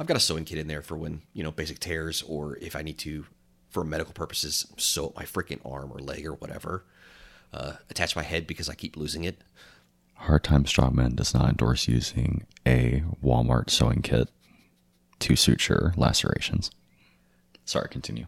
I've got a sewing kit in there for when you know basic tears or if I need to, for medical purposes, sew up my freaking arm or leg or whatever. Uh, attach my head because I keep losing it. Hard Time Strongman does not endorse using a Walmart sewing kit to suture lacerations. Sorry, continue.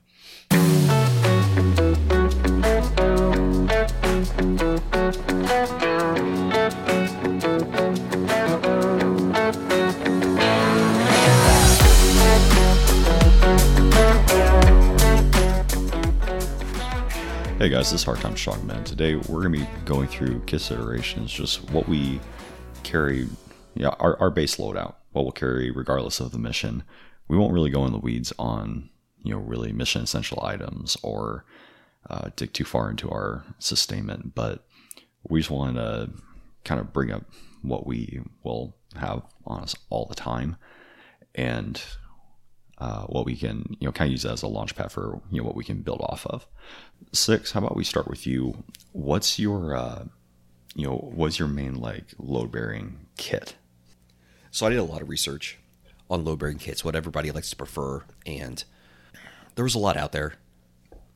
Hey guys, this is Hard Time Strongman. Today we're going to be going through considerations, just what we carry, yeah, our, our base loadout, what we'll carry regardless of the mission. We won't really go in the weeds on, you know, really mission essential items or uh, dig too far into our sustainment, but we just wanted to kind of bring up what we will have on us all the time and uh, what we can, you know, kind of use as a launch pad for, you know, what we can build off of. Six, how about we start with you? What's your, uh, you know, what's your main like load bearing kit? So I did a lot of research on load bearing kits, what everybody likes to prefer, and there was a lot out there.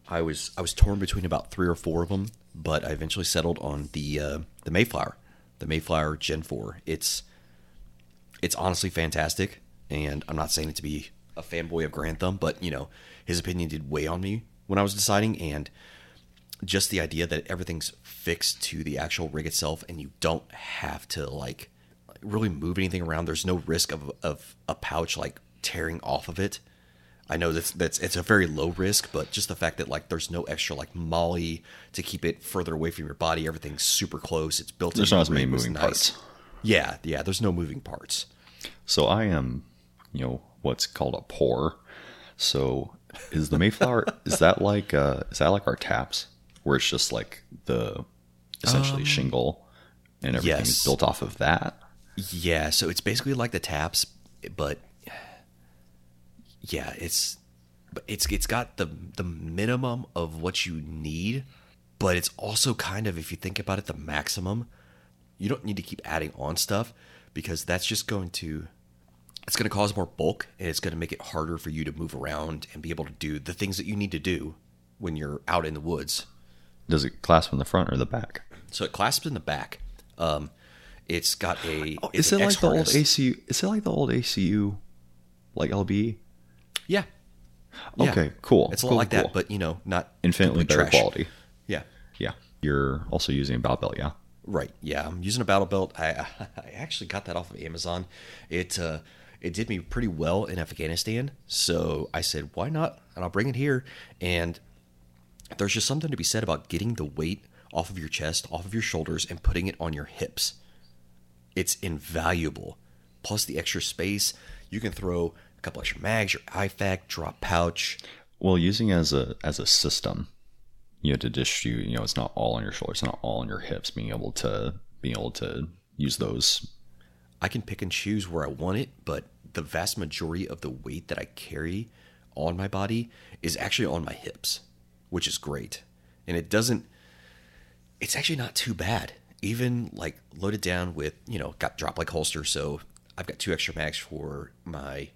I was I was torn between about three or four of them, but I eventually settled on the uh, the Mayflower, the Mayflower Gen Four. It's it's honestly fantastic, and I'm not saying it to be a fanboy of Garand Thumb, but you know his opinion did weigh on me when I was deciding, and just the idea that everything's fixed to the actual rig itself, and you don't have to like really move anything around. There's no risk of of a pouch like tearing off of it. I know that's that's it's a very low risk, but just the fact that like there's no extra like MOLLE to keep it further away from your body, everything's super close. It's built. There's not as many moving nice. parts. Yeah, yeah. There's no moving parts. So I am, you know, what's called a pour. So is the Mayflower is that like uh is that like our taps where it's just like the essentially shingle and everything's Um, yes. built off of that? Yeah, so it's basically like the taps, but yeah, it's it's it's got the the minimum of what you need, but it's also kind of if you think about it the maximum. You don't need to keep adding on stuff because that's just going to it's going to cause more bulk and it's going to make it harder for you to move around and be able to do the things that you need to do when you're out in the woods. Does it clasp in the front or the back? So it clasps in the back. Um, it's got a. Oh, is it like the old. ACU? Is it like the old ACU, like LB? Yeah. Yeah. Okay, cool. It's a lot Cool, like cool. that, but you know, not Infinitely better trash. quality. Yeah. Yeah, you're also using a bow belt, yeah. Right. Yeah. I'm using a battle belt. I, I actually got that off of Amazon. It uh, it did me pretty well in Afghanistan, so I said, why not? And I'll bring it here. And there's just something to be said about getting the weight off of your chest, off of your shoulders, and putting it on your hips. It's invaluable. Plus the extra space, you can throw a couple extra mags, your IFAK, drop pouch. Well, using as a as a system, you know, to distribute, you know, it's not all on your shoulders, it's not all on your hips. Being able to being able to use those. I can pick and choose where I want it, but the vast majority of the weight that I carry on my body is actually on my hips, which is great. And it doesn't, it's actually not too bad. Even like loaded down with, you know, got drop like holster. So I've got two extra mags for my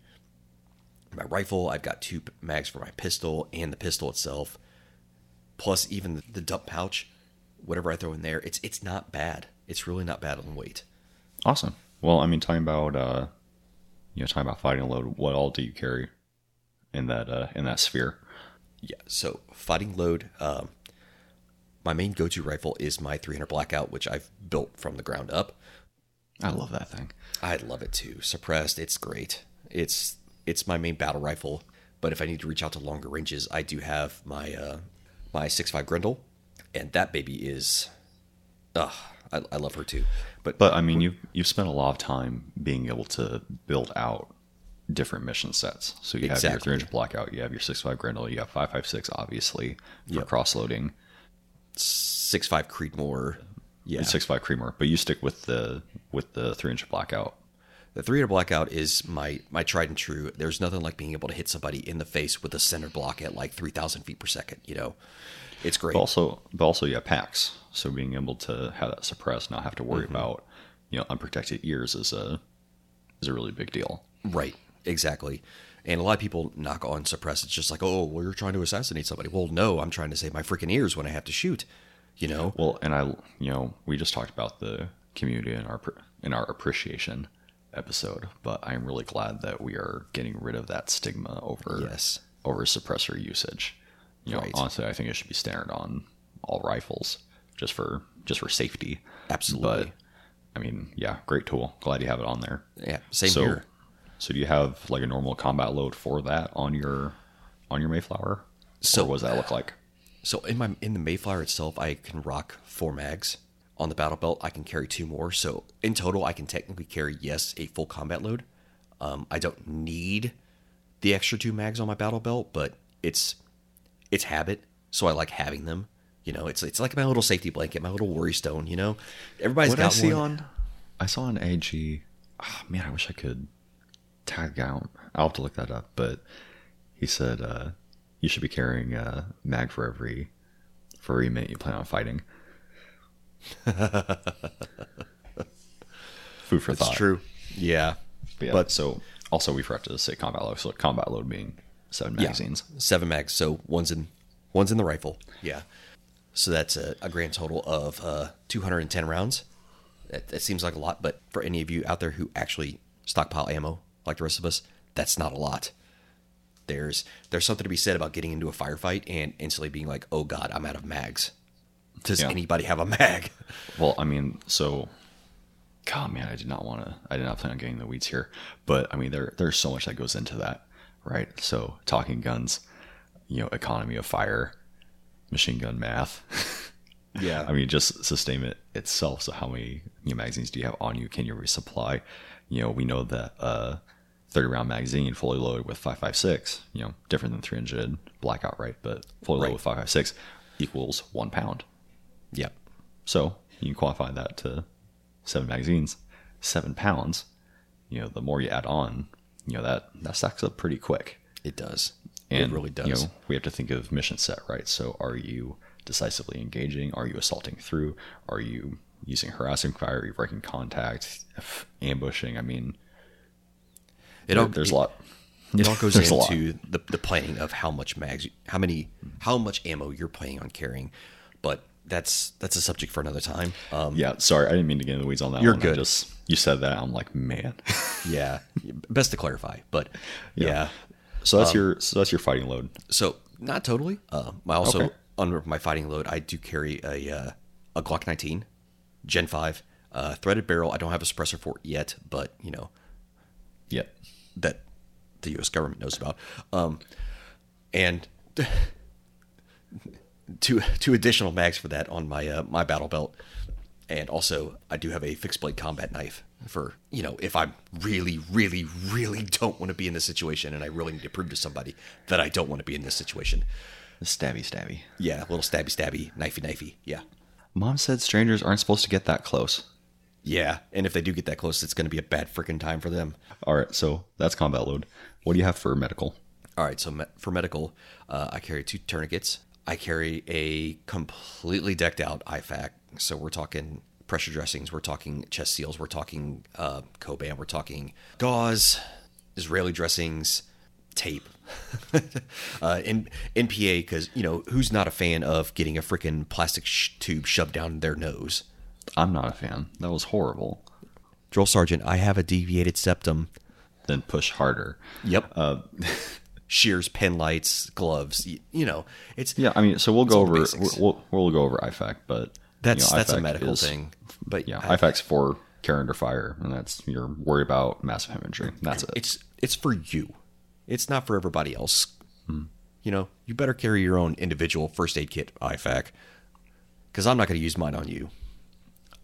my rifle. I've got two mags for my pistol and the pistol itself. Plus even the, dump pouch, whatever I throw in there, it's it's not bad. It's really not bad on weight. Awesome. Well, I mean, talking about uh, you know, talking about fighting load. What all do you carry in that uh, in that sphere? Yeah, so fighting load. Um, my main go-to rifle is my 300 Blackout, which I've built from the ground up. I love that thing. I love it too. Suppressed, it's great. It's it's my main battle rifle. But if I need to reach out to longer ranges, I do have my uh, my 6.5 Grendel, and that baby is, ugh, I, I love her too. But But I mean, you you've spent a lot of time being able to build out different mission sets. So you have your Exactly. 300 blackout, you have your 6.5 Grendel, you have 5.56 obviously for Yep. cross loading. 6.5 Creedmoor, yeah, 6.5 Creedmoor, but you stick with the with the 300 blackout. The 300 blackout is my my tried and true. There's nothing like being able to hit somebody in the face with a center block at like 3,000 feet per second. You know, it's great. But also, but also you have packs. So being able to have that suppressed, not have to worry Mm-hmm. about you know unprotected ears is a is a really big deal. Right. Exactly. And a lot of people knock on suppress. It's just like, oh, well, you're trying to assassinate somebody. Well, no, I'm trying to save my freaking ears when I have to shoot. You know? Well, and I, you know, we just talked about the community in our in our appreciation episode, but I'm really glad that we are getting rid of that stigma over Yes. over suppressor usage. You know, Right. honestly, I think it should be standard on all rifles, just for just for safety. Absolutely. But I mean, yeah, great tool. Glad you have it on there. Yeah, same so, here. So do you have like a normal combat load for that on your on your Mayflower? So- or what does that look like? So in my in the Mayflower itself, I can rock four mags. On the battle belt, I can carry two more. So in total, I can technically carry yes a full combat load. Um, I don't need the extra two mags on my battle belt, but it's it's habit, so I like having them. You know, it's it's like my little safety blanket, my little worry stone. You know, everybody's What I got see one. on, I saw an AG. Oh, man, I wish I could tag out. I'll have to look that up. But he said uh, you should be carrying a mag for every for every minute you plan on fighting. Food for It's thought. true. Yeah, But, yeah, But- so also we forgot to say combat load. So combat load being seven magazines. Yeah, seven mags. So one's in one's in the rifle. Yeah. So that's a, a grand total of uh, 210 rounds. That, that seems like a lot, but for any of you out there who actually stockpile ammo like the rest of us, that's not a lot. There's there's something to be said about getting into a firefight and instantly being like, "Oh God, I'm out of mags." Does Yeah. anybody have a mag? Well, I mean, so, God, man, I did not want to. I did not plan on getting the weeds here, but I mean, there there's so much that goes into that, right? So, talking guns, you know, economy of fire, machine gun math. Yeah. I mean, just sustainment itself. So, how many you know, magazines do you have on you? Can you resupply? You know, we know that uh, 30 round magazine fully loaded with 556, you know, different than 300 blackout, right? But fully Right. loaded with 556 equals one pound. Yep. So you can qualify that to seven magazines, seven pounds. You know, the more you add on, you know that that stacks up pretty quick. It does. And it really does. You know, we have to think of mission set, right? So are you decisively engaging? Are you assaulting through? Are you using harassing fire? Are you breaking contact? Ambushing? I mean, it all, there's a lot. It all goes There's a lot. into the, the planning of how much mags, how many, how much ammo you're planning on carrying. But that's that's a subject for another time. Um, Yeah, sorry, I didn't mean to get in the weeds on that. You're one. I good. just you said that, I'm like, man. yeah, best to clarify. But yeah, So Um, that's your so that's your fighting load. so not totally. Uh, I also Okay. under my fighting load, I do carry a uh, a Glock 19, Gen 5, uh, threaded barrel. I don't have a suppressor for it yet, but you know yeah, that the U.S. government knows about. Um, and two two additional mags for that on my uh, my battle belt, and also I do have a fixed blade combat knife for you know if I really really really don't want to be in this situation and I really need to prove to somebody that I don't want to be in this situation. Stabby, stabby. Yeah, a little stabby stabby knifey knifey. Yeah. Mom said strangers aren't supposed to get that close. Yeah, and if they do get that close, it's going to be a bad freaking time for them. All right, so that's combat load. What do you have for medical? All right, so me- for medical, uh, I carry two tourniquets. I carry a completely decked out IFAK. So we're talking pressure dressings, we're talking chest seals, we're talking uh, Coban, we're talking gauze, Israeli dressings, tape, uh, in NPA because you know who's not a fan of getting a freaking plastic sh- tube shoved down their nose. I'm not a fan. That was horrible. Drill sergeant, I have a deviated septum. Then push harder. Yep. Shears, pen lights, gloves. You, you know, it's Yeah, I mean, so we'll go over we'll, we'll go over IFAK, but That's you know, that's a medical is- thing. But Yeah, I- IFAK's for care under fire, and that's you're worried about massive hemorrhage. That's it. it's it's for you. It's not for everybody else. Hmm. You know, you better carry your own individual first aid kit, IFAK, because I'm not going to use mine on you.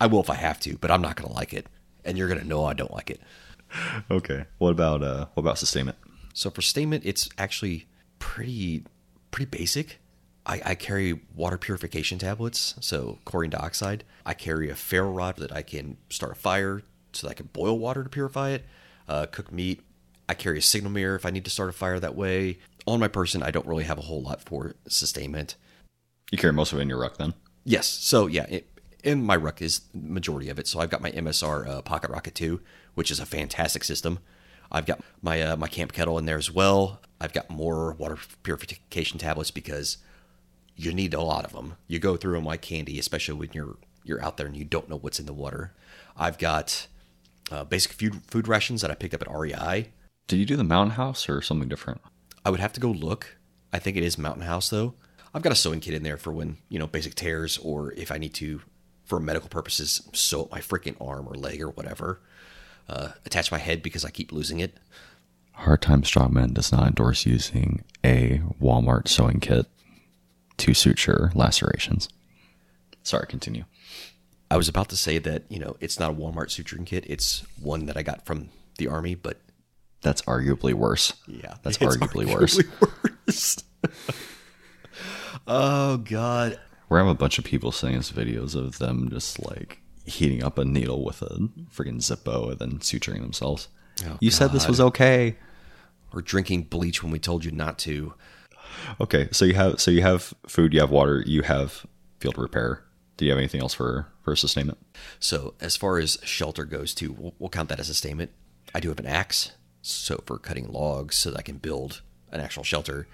I will if I have to, but I'm not going to like it, and you're going to know I don't like it. okay. What about uh what about sustainment? So for statement, it's actually pretty pretty basic. I, I carry water purification tablets, so chlorine dioxide. I carry a ferro rod that I can start a fire so that I can boil water to purify it, uh, cook meat. I carry a signal mirror if I need to start a fire that way. On my person, I don't really have a whole lot for sustainment. You carry most of it in your ruck then? Yes, so yeah, it, in my ruck is the majority of it. So I've got my MSR uh, Pocket Rocket 2, which is a fantastic system. I've got my uh, my camp kettle in there as well. I've got more water purification tablets because you need a lot of them. You go through them like candy, especially when you're you're out there and you don't know what's in the water. I've got uh, basic food food rations that I picked up at REI. Did you do the Mountain House or something different? I would have to go look. I think it is Mountain House though. I've got a sewing kit in there for when you know basic tears or if I need to, for medical purposes, sew up my freaking arm or leg or whatever. Uh, attach my head because I keep losing it. Hard Time Strongman does not endorse using a Walmart sewing kit to suture lacerations. Sorry, continue. I was about to say that you know it's not a Walmart suturing kit; it's one that I got from the army. But That's arguably worse. yeah, That's it's arguably, worse. worse. oh God, We're having a bunch of people sending us videos of them just like heating up a needle with a freaking Zippo and then suturing themselves. Oh, you said this was okay. or drinking bleach when we told you not to. Okay, so you have so you have food, you have water, you have field repair. Do you have anything else for for sustainment? So as far as shelter goes, too, we'll, we'll count that as a statement. I do have an axe, so for cutting logs, so that I can build an actual shelter.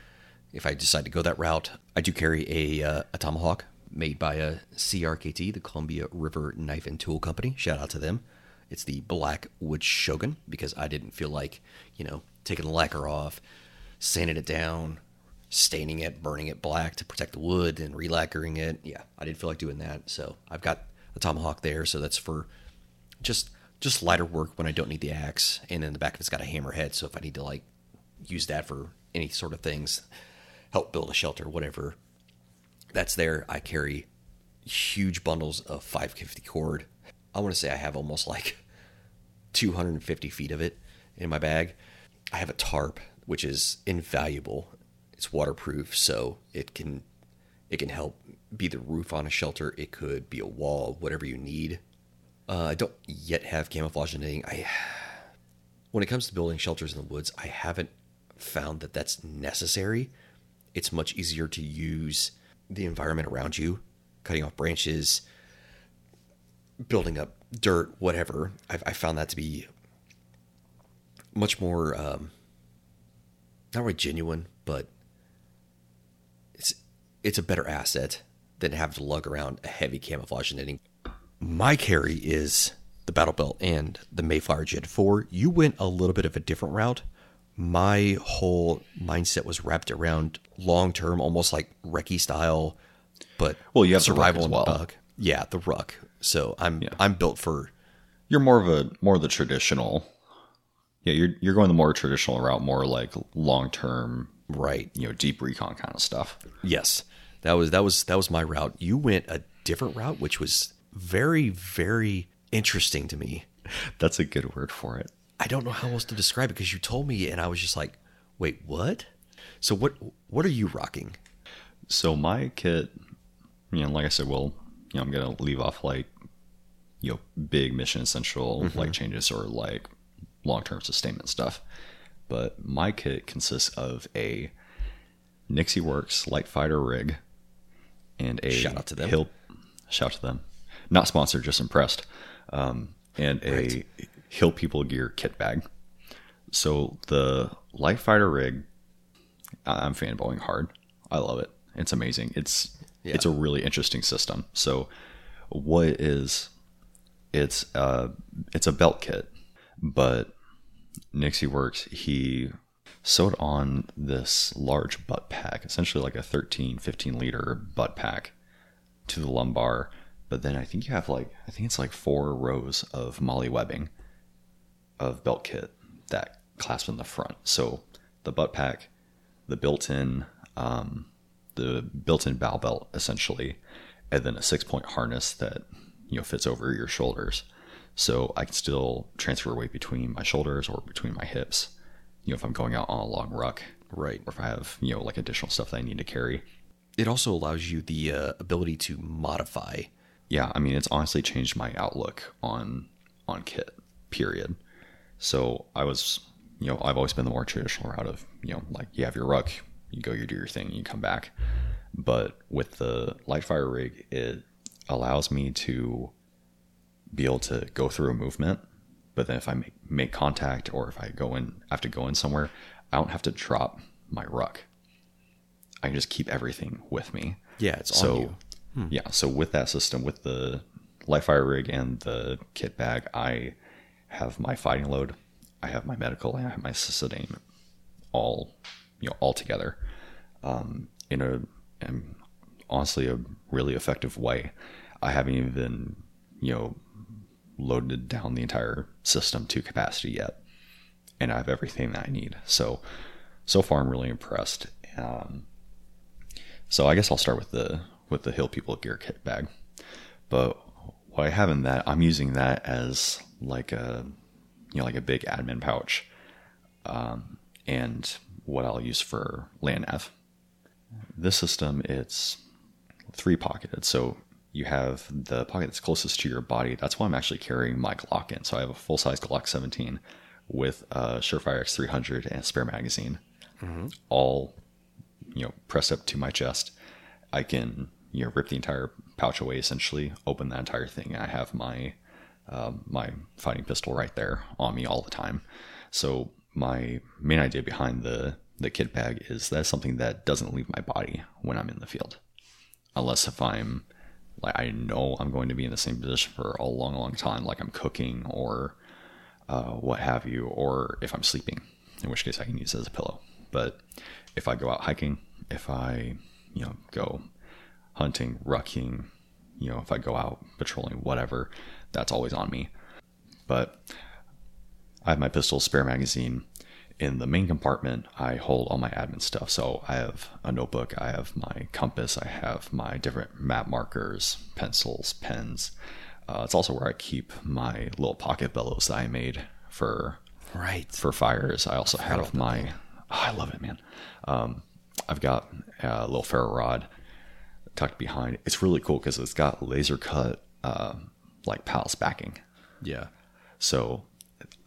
If I decide to go that route, I do carry a, uh, a tomahawk made by uh, a CRKT, the Columbia River Knife and Tool Company. Shout out to them. It's the Black Wood Chogan because I didn't feel like, you know, taking the lacquer off, sanding it down, staining it, burning it black to protect the wood, and relacquering it. Yeah, I didn't feel like doing that. So I've got a tomahawk there. So that's for just just lighter work when I don't need the axe. And in the back of it's got a hammerhead. So if I need to like use that for any sort of things, help build a shelter, whatever, that's there. I carry huge bundles of 550 cord. I want to say I have almost like 250 feet of it in my bag. I have a tarp, which is invaluable. It's waterproof, so it can it can help be the roof on a shelter. It could be a wall, whatever you need. Uh, I don't yet have camouflage knitting. I when it comes to building shelters in the woods, I haven't found that that's necessary. It's much easier to use the environment around you, cutting off branches, building up dirt, whatever. I've, I found that to be much more um, not really genuine, but it's it's a better asset than having to lug around a heavy camouflage knitting. My carry is the Battle Belt and the Mayflower Gen 4. You went a little bit of a different route. My whole mindset was wrapped around long term, almost like Recce style, but Well, you have the ruck survival as and well. bug. Yeah, the ruck. So I'm I'm built for You're more of a more of the traditional. Yeah, you're you're going the more traditional route, more like long term, right. you know, deep recon kind of stuff. Yes, that was that was that was my route. You went a different route, which was very very interesting to me. That's a good word for it. I don't know how else to describe it because you told me, and I was just like, "Wait, what?" So what what are you rocking? So my kit, you know, like I said, well, you know, I'm gonna leave off like, you know, big mission essential like changes or like long term sustainment stuff. But my kit consists of a Nixie Works light fighter rig and a Shout out to them. Hill, shout to them. Not sponsored, just impressed. Um, and a Hill People Gear kit bag. So the light fighter rig, I'm fanboying hard. I love it. It's amazing. It's Yeah. it's a really interesting system. So what it is it's uh it's a belt kit, but Nixie Works he sewed on this large butt pack, essentially like a 13, 15 liter butt pack to the lumbar. But then I think you have like I think it's like four rows of MOLLE webbing of belt kit that clasp in the front. So the butt pack, the built-in, um, the built-in bow belt essentially, and then a six-point harness that you know fits over your shoulders. So I can still transfer weight between my shoulders or between my hips. You know, if I'm going out on a long ruck, Right. or if I have you know like additional stuff that I need to carry. It also allows you the uh, ability to modify. yeah, I mean, it's honestly changed my outlook on on kit. Period. So I was, you know, I've always been the more traditional route of, you know, like you have your ruck, you go, you do your thing, you come back. But with the light fighter rig, it allows me to be able to go through a movement but then if I make, make contact or if I go in, I have to go in somewhere, I don't have to drop my ruck. I can just keep everything with me. Yeah, it's all so you. Hmm. yeah. So with that system, with the light fighter rig and the kit bag, I have my fighting load, I have my medical, and I have my sustainment all you know all together um, in a in honestly a really effective way. I haven't even you know loaded down the entire system to capacity yet, and I have everything that I need. So so far, I'm really impressed. Um, so I guess I'll start with the with the Hill People gear kit bag. But what I have in that, I'm using that as like a you know like a big admin pouch, um, and what I'll use for land nav. This system, it's three pocketed. So you have the pocket that's closest to your body. That's why I'm actually carrying my Glock in. So I have a full size Glock 17 with a Surefire X300 and a spare magazine, all you know pressed up to my chest. I can you know rip the entire pouch away essentially, open that entire thing. I have my um, my fighting pistol right there on me all the time. So my main idea behind the the kit bag is that's something that doesn't leave my body when I'm in the field, unless if I'm like I know I'm going to be in the same position for a long, long time, like I'm cooking or uh, what have you, or if I'm sleeping, in which case I can use it as a pillow. But if I go out hiking, if I you know go hunting, rucking, you know, if I go out patrolling, whatever, that's always on me. But I have my pistol spare magazine. In the main compartment, I hold all my admin stuff. So I have a notebook, I have my compass, I have my different map markers, pencils, pens. Uh, it's also where I keep my little pocket bellows that I made for Right. for fires. I also have my. Oh, I love it, man. Um, I've got a little ferro rod tucked behind. It's really cool because it's got laser cut um, like PALS backing. Yeah. So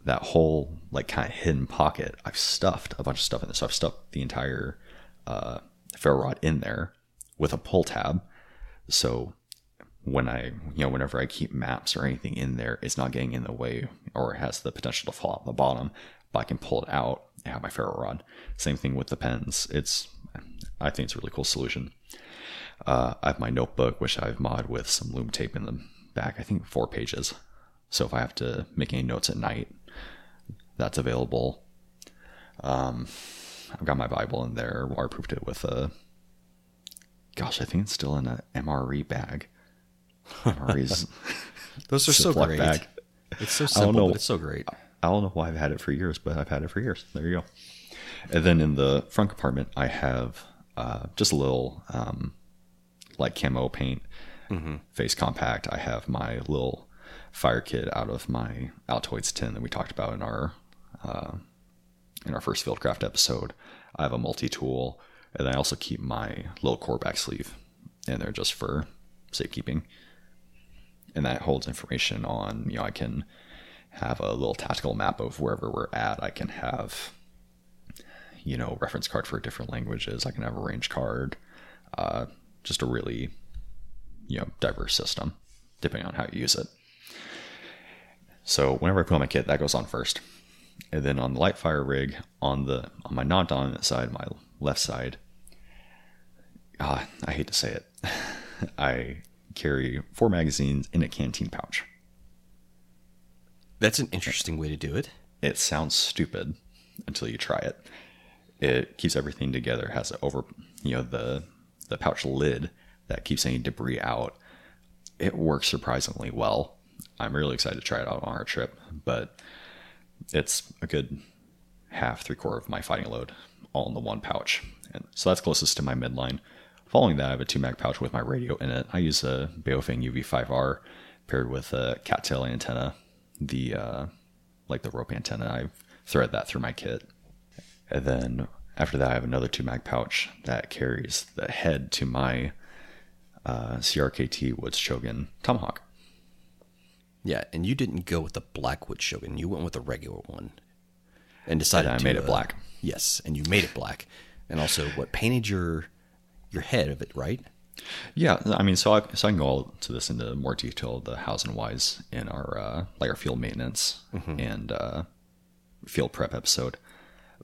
that whole like kind of hidden pocket, I've stuffed a bunch of stuff in there. So I've stuffed the entire uh, ferro rod in there with a pull tab. So when I, you know, whenever I keep maps or anything in there, it's not getting in the way or has the potential to fall out the bottom. But I can pull it out and have my ferro rod. Same thing with the pens. It's, I think it's a really cool solution. Uh, I have my notebook, which I've mod with some lume tape in the back. I think four pages. So if I have to make any notes at night, that's available. Um, I've got my Bible in there, waterproofed it with a. Gosh, I think it's still in a MRE bag. MRE's Those are so great. bag. It's so I don't know. but it's so great. I don't know why I've had it for years, but I've had it for years. There you go. And then in the front compartment, I have uh, just a little um, like camo paint, face compact. I have my little fire kit out of my Altoids tin that we talked about in our uh, in our first Fieldcraft episode. I have a multi tool, and I also keep my little core back sleeve in there just for safekeeping. And that holds information on, you know, I can have a little tactical map of wherever we're at. I can have, you know, reference card for different languages. I can have a range card. Uh, just a really, you know, diverse system, depending on how you use it. So whenever I put on my kit, that goes on first, and then on the light fighter rig on the on my non-dominant side, my left side. Ah, I hate to say it, I carry four magazines in a canteen pouch. That's an interesting way to do it. It sounds stupid until you try it. It keeps everything together. Has it over, you know, the the pouch lid that keeps any debris out. It works surprisingly well. I'm really excited to try it out on our trip, but it's a good half, three quarter of my fighting load all in the one pouch. And so that's closest to my midline. Following that, I have a two mag pouch with my radio in it. I use a Baofeng UV5R paired with a cattail antenna, the uh, like the rope antenna. I thread that through my kit. And then after that, I have another two mag pouch that carries the head to my uh, CRKT Woods Chogan Tomahawk. Yeah, and you didn't go with the Blackwood Chogan. You went with the regular one, and decided And I to, made it uh, black. Yes, and you made it black, and also what painted your your head of it, right? Yeah, I mean, so I, so I can go all to this into more detail, the hows and whys in our uh, our field maintenance and uh, field prep episode.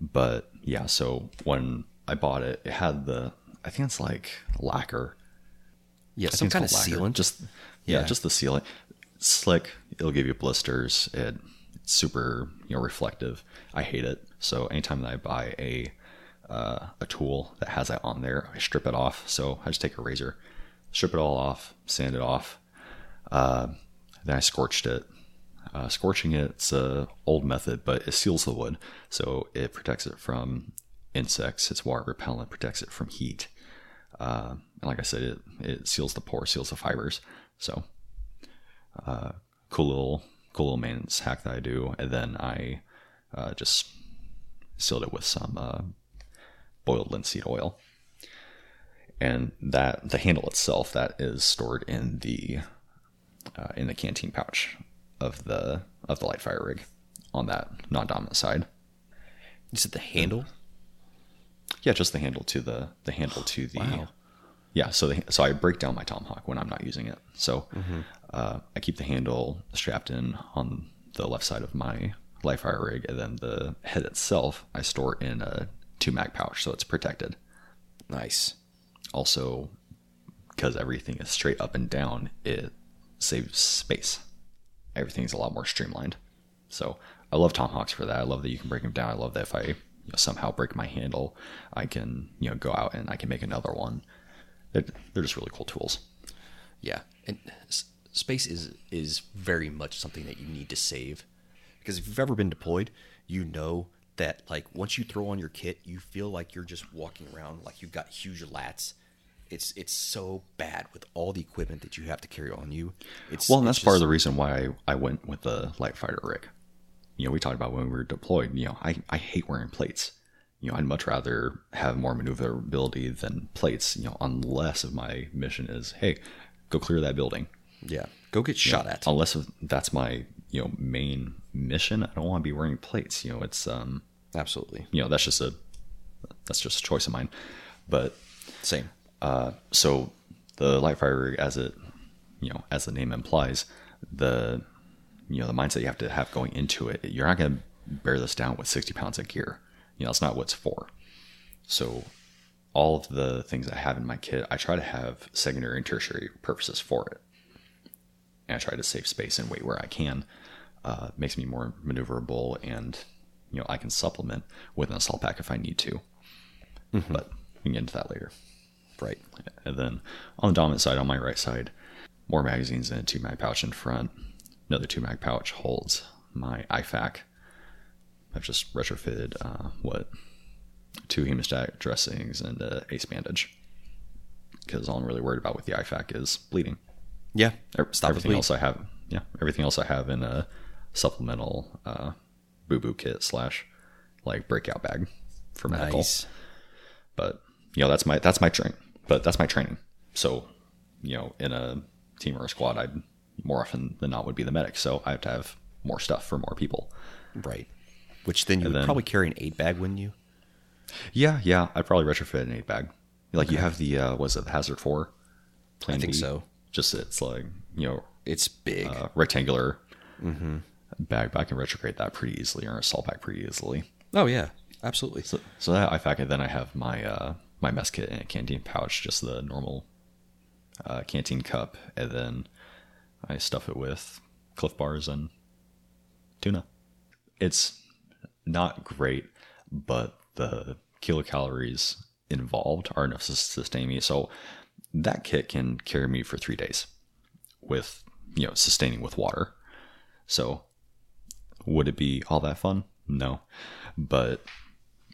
But yeah, so when I bought it, it had the I think it's like lacquer, Yeah, I some kind of sealant. Just yeah, Yeah. just the sealant. Slick. It'll give you blisters. It, it's super you know reflective. I hate it. So anytime that I buy a uh, a tool that has that on there, I strip it off. So I just take a razor, strip it all off, sand it off. Uh, then I scorched it. Uh, scorching it's a old method, but it seals the wood, so it protects it from insects. It's water repellent, protects it from heat. Uh, and like I said, it, it seals the pore, seals the fibers. So, uh, cool little, cool little maintenance hack that I do. And then I uh, just sealed it with some uh, boiled linseed oil. And that the handle itself that is stored in the uh, in the canteen pouch of the of the light fighter rig on that non-dominant side. Is it the handle. Yeah, just the handle to the the handle to the. Wow. Yeah, so the, so I break down my tomahawk when I'm not using it. So Mm-hmm. uh, I keep the handle strapped in on the left side of my light fighter rig, and then the head itself I store in a two mag pouch, so it's protected. Nice. Also, because everything is straight up and down, it saves space. Everything's a lot more streamlined. So I love tomahawks for that. I love that you can break them down. I love that if I you know, somehow break my handle, I can you know go out and I can make another one. They're, they're just really cool tools. Yeah, and s- space is is very much something that you need to save because if you've ever been deployed, you know that like once you throw on your kit, you feel like you're just walking around like you've got huge lats. It's it's so bad with all the equipment that you have to carry on you. It's Well, and it's that's part of the reason why I, I went with the light fighter rig. You know, we talked about when we were deployed. You know, I, I hate wearing plates. You know, I'd much rather have more maneuverability than plates. You know, unless if my mission is, hey, go clear that building. yeah. Go get shot at. Unless if that's my you know main mission, I don't want to be wearing plates. You know, it's um Absolutely you know that's just a that's just a choice of mine. But same. uh, so the light fighter as it you know as the name implies, the you know the mindset you have to have going into it, you're not going to bear this down with 60 pounds of gear. You know, that's not what it's for. So all of the things I have in my kit, I try to have secondary and tertiary purposes for it. And I try to save space and weight where I can. Uh, makes me more maneuverable, and you know I can supplement with an assault pack if I need to. But we can get into that later. Right. And then on the dominant side, on my right side, more magazines and a two mag pouch in front. Another two mag pouch holds my IFAK. I've just retrofitted uh, what two hemostatic dressings and a ace bandage because all I'm really worried about with the IFAK is bleeding. Yeah. Stop everything else I have, yeah, everything else I have in a supplemental uh, boo boo kit slash like breakout bag for medical Nice. but you know that's my that's my train but that's my training so you know in a team or a squad i more often than not would be the medic so i have to have more stuff for more people Right. Which then you would then- probably carry an eight bag, wouldn't you? yeah yeah i'd probably retrofit an eight bag like you have the uh was it hazard 4 plan I think B? so. just it's like you know It's big. uh, rectangular Mm-hmm. bag but i can retrograde that pretty easily or assault bag pretty easily oh yeah, absolutely. So, so that IFAK then I have my uh, my mess kit and a canteen pouch, just the normal uh, canteen cup, and then I stuff it with Clif Bars and tuna. It's not great, but the kilocalories involved are enough to sustain me. So that kit can carry me for three days with you know sustaining with water. So would it be all that fun? No, but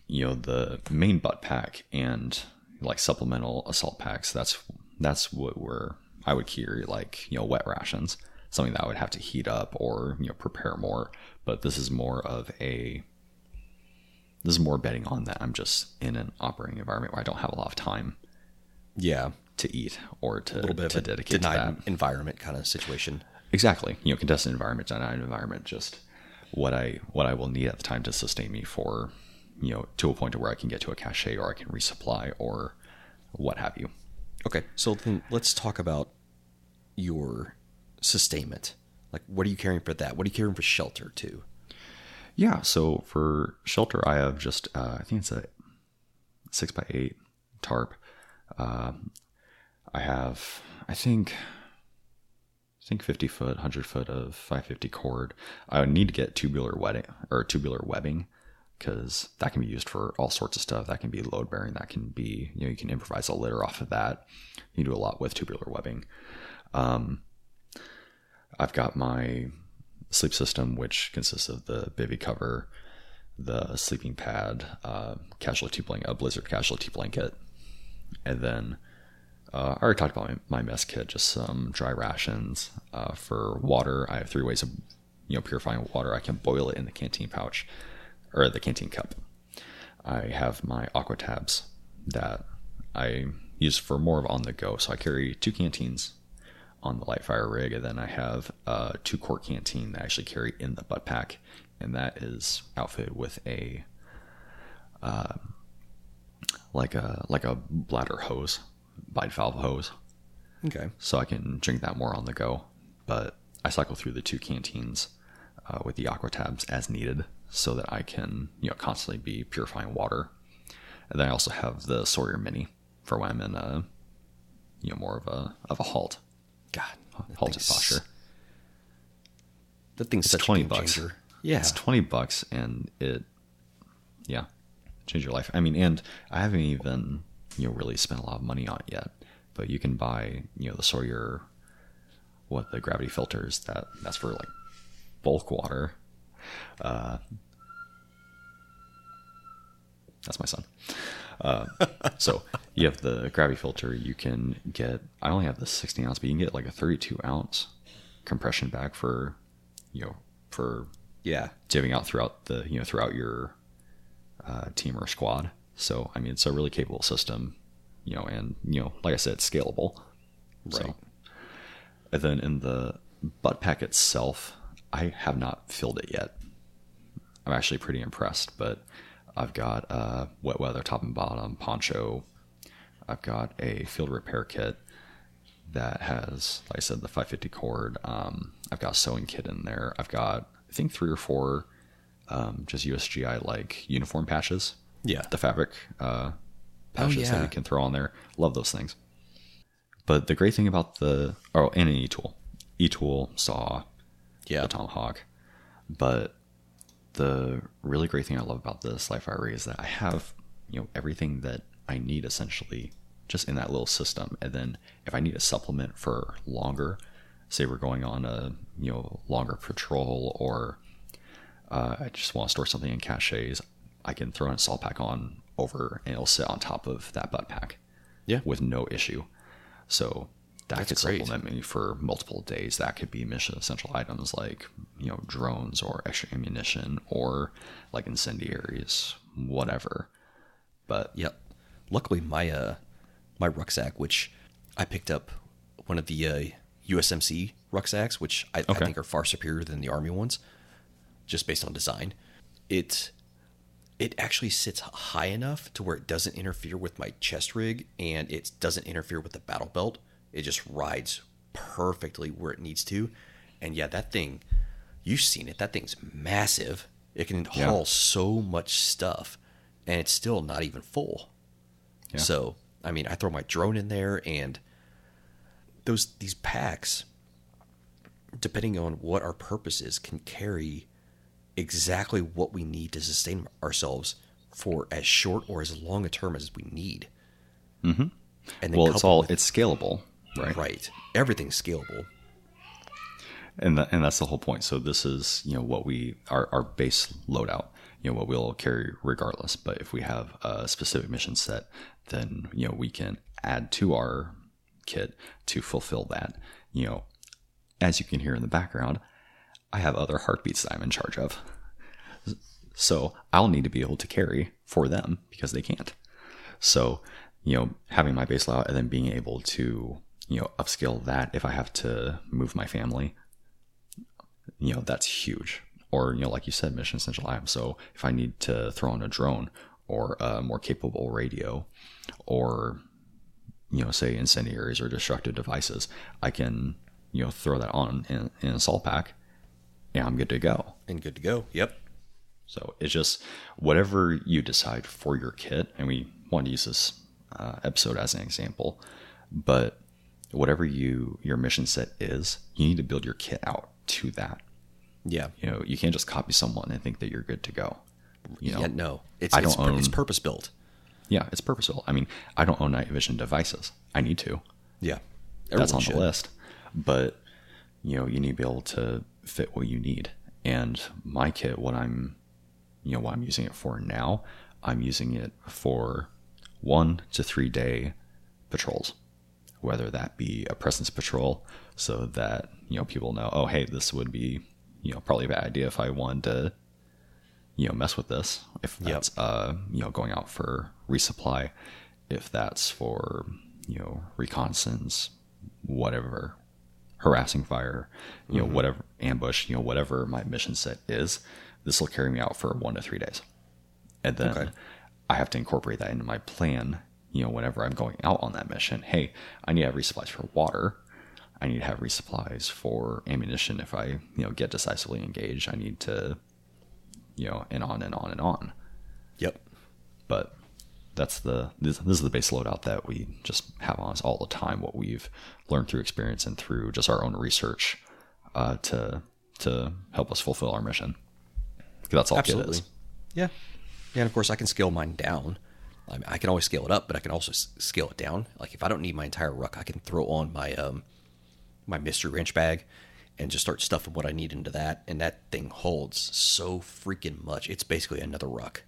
you know the main butt pack and like supplemental assault packs that's that's what we're i would carry like you know wet rations something that i would have to heat up or you know prepare more but this is more of a this is more betting on that i'm just in an operating environment where i don't have a lot of time Yeah. to eat or to, A little bit to of a dedicate to denied that environment kind of situation. exactly you know contested environment denied environment just what i what i will need at the time to sustain me for you know to a point to where i can get to a cache or i can resupply or what have you Okay, so then let's talk about your sustainment. Like, what are you carrying for that? What are you carrying for shelter too? Yeah, so for shelter, I have just uh, I think it's a six by eight tarp. Uh, I have I think I think fifty foot, hundred foot of five fifty cord. I need to get tubular webbing or tubular webbing because that can be used for all sorts of stuff. That can be load bearing. That can be you know you can improvise a litter off of that. You do a lot with tubular webbing. Um, I've got my sleep system, which consists of the bivy cover, the sleeping pad, uh, casualty blanket, a blizzard casualty blanket, and then uh, I already talked about my, my, mess kit, just some dry rations uh, for water. I have three ways of you know purifying water. I can boil it in the canteen pouch or the canteen cup. I have my aqua tabs that I use for more of on the go. So I carry two canteens on the light fighter rig, and then I have a two quart canteen that I actually carry in the butt pack, and that is outfitted with a uh, like a like a bladder hose, bivalve valve hose. Okay. So I can drink that more on the go, but I cycle through the two canteens uh, with the aqua tabs as needed, so that I can you know constantly be purifying water. And then I also have the Sawyer Mini for when I'm in a you know more of a of a halt. God, halted posture. That thing's it's such twenty bucks. changer. Yeah, it's twenty bucks, and it, yeah, change your life. I mean, and I haven't even you know really spent a lot of money on it yet, but you can buy you know the Sawyer, what the gravity filters that that's for like bulk water. Uh, that's my son. Uh, so you have the gravity filter. You can get. I only have the 16 ounce, but you can get like a 32 ounce compression bag for, you know, for yeah, divvying out throughout the you know throughout your uh, team or squad. So I mean, it's a really capable system, you know, and you know, like I said, it's scalable. Right. So, and then in the butt pack itself, I have not filled it yet. I'm actually pretty impressed, but I've got a wet weather top and bottom poncho. I've got a field repair kit that has, like I said, the 550 cord. Um, I've got a sewing kit in there. I've got, I think, three or four um, just USGI like uniform patches. Yeah. The fabric uh, patches oh, yeah. that you can throw on there. Love those things. But the great thing about the, oh, and an e tool, e tool, saw, yeah. the tomahawk. But the really great thing I love about this Life Rig is that I have, you know, everything that I need essentially just in that little system. And then if I need a supplement for longer, say we're going on a, you know, longer patrol or uh, I just want to store something in caches, I can throw a salt pack on over and it'll sit on top of that butt pack. Yeah. With no issue. So that That's could great. supplement me for multiple days. That could be mission essential items like you know drones or extra ammunition or like incendiaries, whatever. But Yep. Luckily, my uh, my rucksack, which I picked up one of the uh, USMC rucksacks, which I, I think are far superior than the Army ones, just based on design. It it actually sits high enough to where it doesn't interfere with my chest rig, and it doesn't interfere with the battle belt. It just rides perfectly where it needs to. And yeah, that thing, you've seen it. That thing's massive. It can Yeah. haul so much stuff, and it's still not even full. Yeah. So, I mean, I throw my drone in there, and those these packs, depending on what our purpose is, can carry exactly what we need to sustain ourselves for as short or as long a term as we need. Mhm. And well, it's all it's scalable, right? right. Everything's scalable. and that, and that's the whole point. So this is you know what we our our base loadout, you know what we'll carry regardless. But if we have a specific mission set, then you know we can add to our kit to fulfill that. You know, as you can hear in the background, I have other heartbeats that I'm in charge of. So I'll need to be able to carry for them because they can't. So, you know, having my base layout and then being able to, you know, upscale that if I have to move my family, you know, that's huge. Or, you know, like you said, mission essential items. So if I need to throw in a drone or a more capable radio or, you know, say incendiaries or destructive devices, I can, you know, throw that on in, in an assault pack and I'm good to go. And good to go. Yep. So it's just whatever you decide for your kit, and we want to use this uh, episode as an example, but whatever you your mission set is, you need to build your kit out to that. Yeah. You know, you can't just copy someone and think that you're good to go. You know, yeah, no. It's, I it's, don't it's own- purpose built. yeah, it's purposeful. I mean, I don't own night vision devices. I need to. Yeah. That's on should. the list. But you know, you need to be able to fit what you need. And my kit, what I'm you know, what I'm using it for now, I'm using it for one to three day patrols. Whether that be a presence patrol, so that, you know, people know, oh hey, this would be, you know, probably a bad idea if I wanted to you know mess with this if Yep. that's uh you know going out for resupply if that's for you know reconnaissance whatever harassing fire you know whatever ambush you know whatever my mission set is this will carry me out for one to three days and then Okay. i have to incorporate that into my plan you know whenever i'm going out on that mission hey i need to have resupplies for water i need to have resupplies for ammunition if i you know get decisively engaged i need to you know, and on and on and on. Yep. But that's the this, this is the base loadout that we just have on us all the time. What we've learned through experience and through just our own research uh, to to help us fulfill our mission. That's all Absolutely. it is. Yeah. Yeah, and of course I can scale mine down. I, mean, I can always scale it up, but I can also s- scale it down. Like if I don't need my entire ruck, I can throw on my um my Mystery Ranch bag and just start stuffing what I need into that, and that thing holds so freaking much. It's basically another ruck,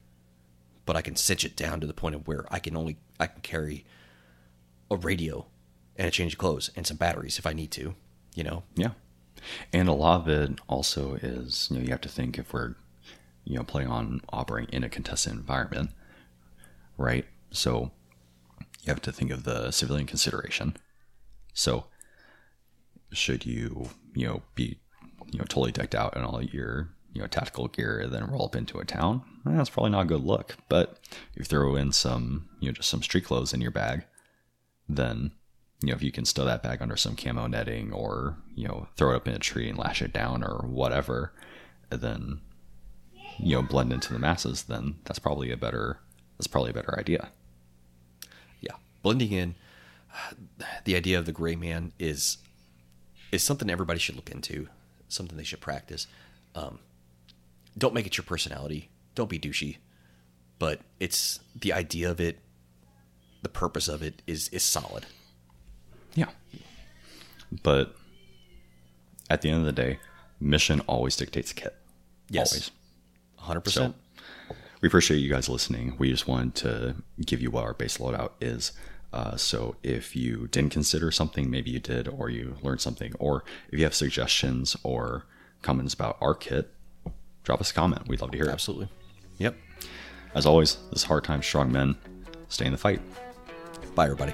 but I can cinch it down to the point of where I can only I can carry a radio and a change of clothes and some batteries if I need to. You know. Yeah. And a lot of it also is, you know, you have to think if we're, you know, playing on operating in a contested environment, right? So you have to think of the civilian consideration. So should you, you know, be, you know, totally decked out in all your, you know, tactical gear and then roll up into a town? Eh, That's probably not a good look. But if you throw in some, you know, just some street clothes in your bag, then you know if you can stow that bag under some camo netting or you know throw it up in a tree and lash it down or whatever then you know blend into the masses then that's probably a better that's probably a better idea. Yeah. Blending in the idea of the gray man is is something everybody should look into something they should practice. Um, don't make it your personality. Don't be douchey. But it's the idea of it the purpose of it is is solid. Yeah. But at the end of the day mission always dictates kit. Yes. always. 100% So we appreciate you guys listening. We just wanted to give you what our base loadout is. Uh, so if you didn't consider something, maybe you did, or you learned something, or if you have suggestions or comments about our kit, drop us a comment. We'd love to hear it. absolutely yep As always, this is Hard Time Strong Men. Stay in the fight. bye everybody